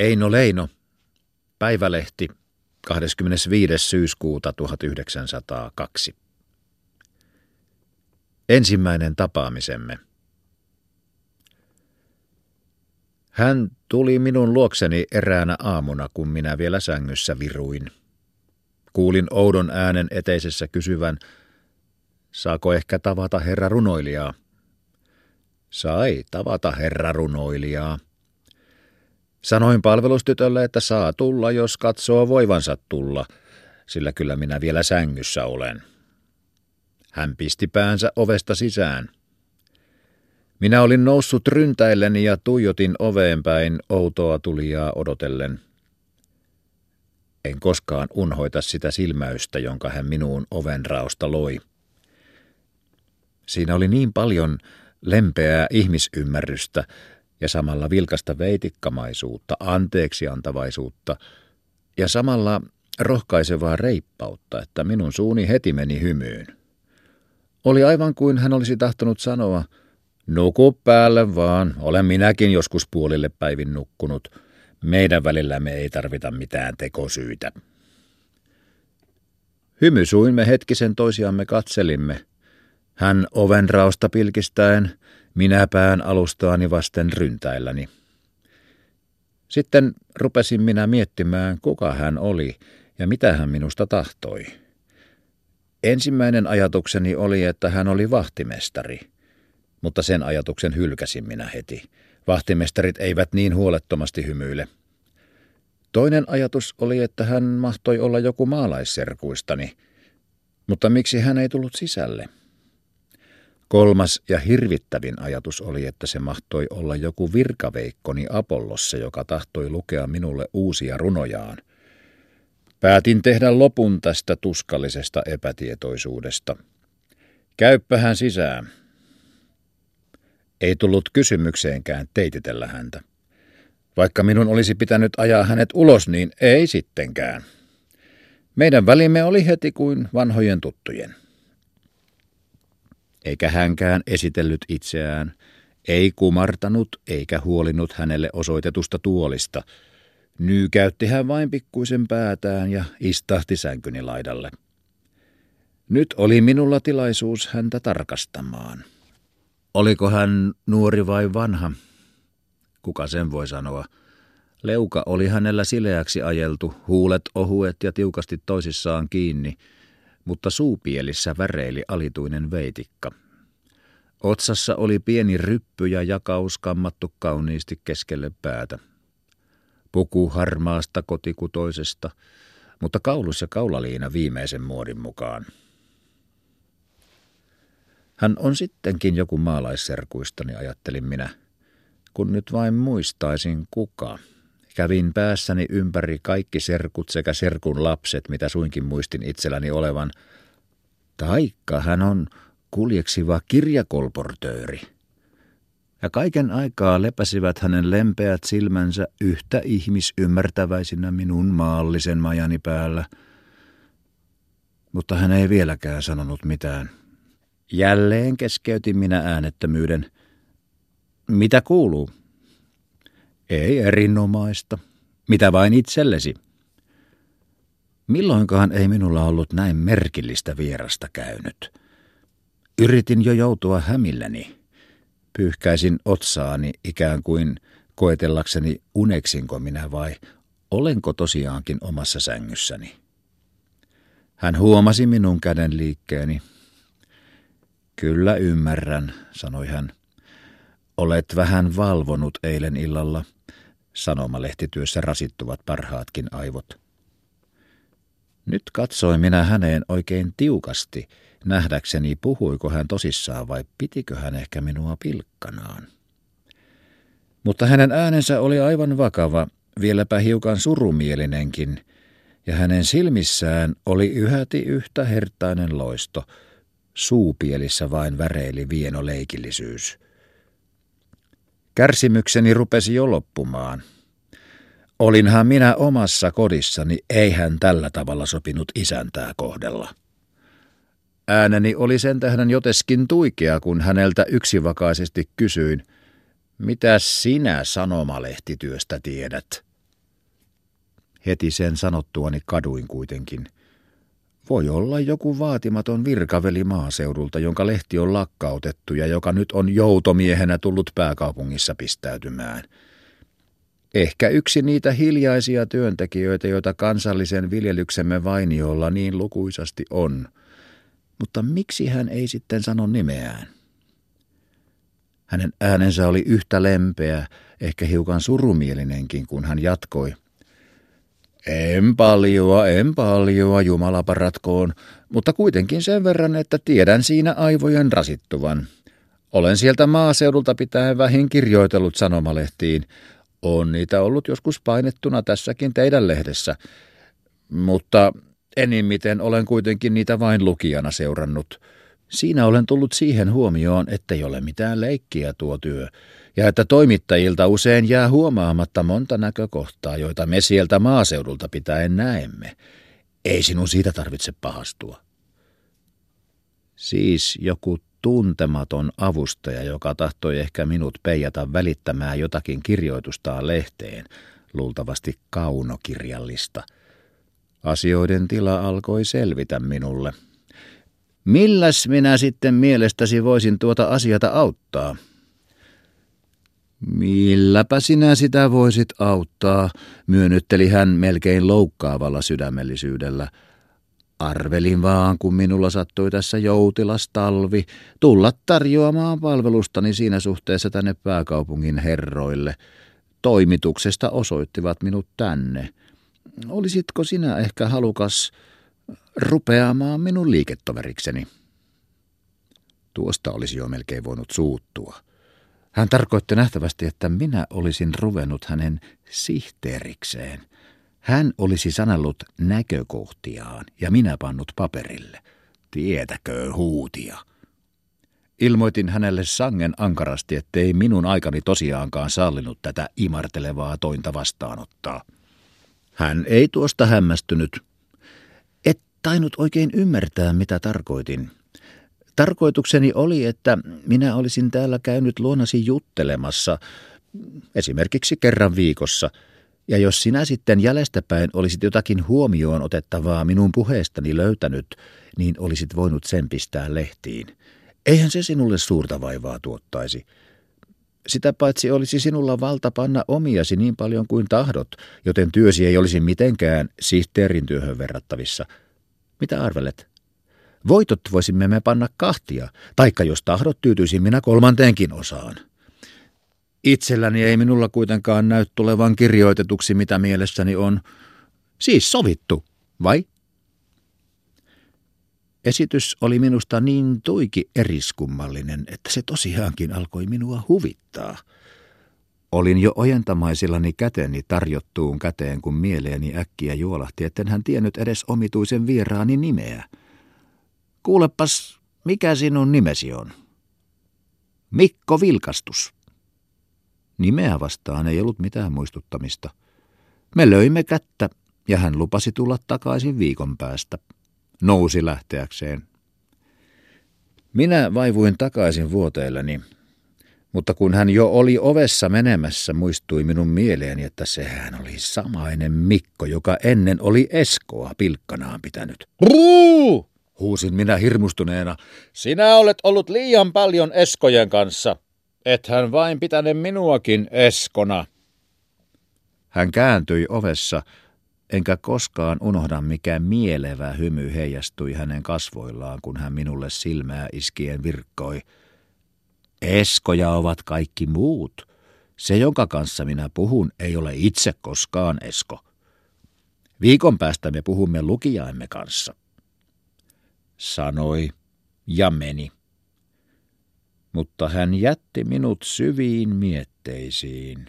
Eino Leino, Päivälehti, 25. syyskuuta 1902. Ensimmäinen tapaamisemme. Hän tuli minun luokseni eräänä aamuna, kun minä vielä sängyssä viruin. Kuulin oudon äänen eteisessä kysyvän, saako ehkä tavata herra runoilijaa? Sai tavata herra runoilijaa. Sanoin palvelustytölle, että saa tulla, jos katsoo voivansa tulla, sillä kyllä minä vielä sängyssä olen. Hän pisti päänsä ovesta sisään. Minä olin noussut ryntäilleni ja tuijotin oveen päin outoa tulijaa odotellen. En koskaan unhoita sitä silmäystä, jonka hän minuun oven raosta loi. Siinä oli niin paljon lempeää ihmisymmärrystä ja samalla vilkasta veitikkamaisuutta, anteeksiantavaisuutta ja samalla rohkaisevaa reippautta, että minun suuni heti meni hymyyn. Oli aivan kuin hän olisi tahtonut sanoa, nuku päälle vaan, olen minäkin joskus puolille päivin nukkunut. Meidän välillämme ei tarvita mitään tekosyitä. Hymysuimme hetkisen toisiamme katselimme. Hän oven rausta pilkistäen, minä pään alustaani vasten ryntäilläni. Sitten rupesin minä miettimään, kuka hän oli ja mitä hän minusta tahtoi. Ensimmäinen ajatukseni oli, että hän oli vahtimestari, mutta sen ajatuksen hylkäsin minä heti. Vahtimestarit eivät niin huolettomasti hymyile. Toinen ajatus oli, että hän mahtoi olla joku maalaisserkuistani, mutta miksi hän ei tullut sisälle? Kolmas ja hirvittävin ajatus oli, että se mahtoi olla joku virkaveikkoni Apollossa, joka tahtoi lukea minulle uusia runojaan. Päätin tehdä lopun tästä tuskallisesta epätietoisuudesta. Käyppähän sisään. Ei tullut kysymykseenkään teititellä häntä. Vaikka minun olisi pitänyt ajaa hänet ulos, niin ei sittenkään. Meidän välimme oli heti kuin vanhojen tuttujen eikä hänkään esitellyt itseään, ei kumartanut eikä huolinut hänelle osoitetusta tuolista. Nyykäytti hän vain pikkuisen päätään ja istahti sänkyni laidalle. Nyt oli minulla tilaisuus häntä tarkastamaan. Oliko hän nuori vai vanha? Kuka sen voi sanoa? Leuka oli hänellä sileäksi ajeltu, huulet ohuet ja tiukasti toisissaan kiinni – mutta suupielissä väreili alituinen veitikka. Otsassa oli pieni ryppy ja jakaus kammattu kauniisti keskelle päätä. Puku harmaasta kotikutoisesta, mutta kaulus ja kaulaliina viimeisen muodin mukaan. Hän on sittenkin joku maalaisserkuistani, ajattelin minä, kun nyt vain muistaisin kuka. Kävin päässäni ympäri kaikki serkut sekä serkun lapset, mitä suinkin muistin itselläni olevan. Taikka hän on kuljeksiva kirjakolportööri. Ja kaiken aikaa lepäsivät hänen lempeät silmänsä yhtä ihmisymmärtäväisinä minun maallisen majani päällä. Mutta hän ei vieläkään sanonut mitään. Jälleen keskeytin minä äänettömyyden. Mitä kuuluu? Ei erinomaista. Mitä vain itsellesi? Milloinkaan ei minulla ollut näin merkillistä vierasta käynyt. Yritin jo joutua hämilläni. Pyyhkäisin otsaani ikään kuin koetellakseni uneksinko minä vai olenko tosiaankin omassa sängyssäni. Hän huomasi minun käden liikkeeni. Kyllä ymmärrän, sanoi hän. Olet vähän valvonut eilen illalla – Sanomalehtityössä rasittuvat parhaatkin aivot. Nyt katsoin minä häneen oikein tiukasti, nähdäkseni puhuiko hän tosissaan vai pitikö hän ehkä minua pilkkanaan. Mutta hänen äänensä oli aivan vakava, vieläpä hiukan surumielinenkin, ja hänen silmissään oli yhäti yhtä hertainen loisto, suupielissä vain väreili vieno leikillisyys – Kärsimykseni rupesi jo loppumaan. Olinhan minä omassa kodissani, eihän tällä tavalla sopinut isäntää kohdella. Ääneni oli sen tähden joteskin tuikea, kun häneltä yksivakaisesti kysyin, mitä sinä sanomalehtityöstä tiedät? Heti sen sanottuani kaduin kuitenkin. Voi olla joku vaatimaton virkaveli maaseudulta, jonka lehti on lakkautettu ja joka nyt on joutomiehenä tullut pääkaupungissa pistäytymään. Ehkä yksi niitä hiljaisia työntekijöitä, joita kansallisen viljelyksemme vainiolla niin lukuisasti on. Mutta miksi hän ei sitten sano nimeään? Hänen äänensä oli yhtä lempeä, ehkä hiukan surumielinenkin, kun hän jatkoi. En paljoa, en paljoa, Jumala paratkoon, mutta kuitenkin sen verran, että tiedän siinä aivojen rasittuvan. Olen sieltä maaseudulta pitäen vähin kirjoitellut sanomalehtiin. On niitä ollut joskus painettuna tässäkin teidän lehdessä, mutta enimmiten olen kuitenkin niitä vain lukijana seurannut. Siinä olen tullut siihen huomioon, ettei ole mitään leikkiä tuo työ, ja että toimittajilta usein jää huomaamatta monta näkökohtaa, joita me sieltä maaseudulta pitäen näemme. Ei sinun siitä tarvitse pahastua. Siis joku tuntematon avustaja, joka tahtoi ehkä minut peijata välittämään jotakin kirjoitustaan lehteen, luultavasti kaunokirjallista. Asioiden tila alkoi selvitä minulle. Milläs minä sitten mielestäsi voisin tuota asiata auttaa? Milläpä sinä sitä voisit auttaa, myönnytteli hän melkein loukkaavalla sydämellisyydellä. Arvelin vaan, kun minulla sattui tässä joutilas talvi, tulla tarjoamaan palvelustani siinä suhteessa tänne pääkaupungin herroille. Toimituksesta osoittivat minut tänne. Olisitko sinä ehkä halukas rupeamaan minun liiketoverikseni? Tuosta olisi jo melkein voinut suuttua. Hän tarkoitti nähtävästi, että minä olisin ruvennut hänen sihteerikseen. Hän olisi sanellut näkökohtiaan ja minä pannut paperille. Tietäkö huutia. Ilmoitin hänelle sangen ankarasti, ettei minun aikani tosiaankaan sallinut tätä imartelevaa tointa vastaanottaa. Hän ei tuosta hämmästynyt. Tainnut oikein ymmärtää, mitä tarkoitin. Tarkoitukseni oli, että minä olisin täällä käynyt luonasi juttelemassa, esimerkiksi kerran viikossa, ja jos sinä sitten jäljestäpäin olisit jotakin huomioon otettavaa minun puheestani löytänyt, niin olisit voinut sen pistää lehtiin. Eihän se sinulle suurta vaivaa tuottaisi. Sitä paitsi olisi sinulla valta panna omiasi niin paljon kuin tahdot, joten työsi ei olisi mitenkään sihteerin työhön verrattavissa. Mitä arvelet? Voitot voisimme me panna kahtia, taikka jos tahdot tyytyisin minä kolmanteenkin osaan. Itselläni ei minulla kuitenkaan näy tulevan kirjoitetuksi, mitä mielessäni on. Siis sovittu, vai? Esitys oli minusta niin tuiki eriskummallinen, että se tosiaankin alkoi minua huvittaa. Olin jo ojentamaisillani käteni tarjottuun käteen, kun mieleeni äkkiä juolahti, etten hän tiennyt edes omituisen vieraani nimeä – Kuulepas, mikä sinun nimesi on? Mikko Vilkastus. Nimeä vastaan ei ollut mitään muistuttamista. Me löimme kättä ja hän lupasi tulla takaisin viikon päästä. Nousi lähteäkseen. Minä vaivuin takaisin vuoteelleni, mutta kun hän jo oli ovessa menemässä, muistui minun mieleeni, että sehän oli samainen Mikko, joka ennen oli Eskoa pilkkanaan pitänyt. Ruu! huusin minä hirmustuneena. Sinä olet ollut liian paljon eskojen kanssa. Ethän vain pitäne minuakin eskona. Hän kääntyi ovessa, enkä koskaan unohda mikä mielevä hymy heijastui hänen kasvoillaan, kun hän minulle silmää iskien virkkoi. Eskoja ovat kaikki muut. Se, jonka kanssa minä puhun, ei ole itse koskaan esko. Viikon päästä me puhumme lukijaimme kanssa sanoi ja meni. Mutta hän jätti minut syviin mietteisiin.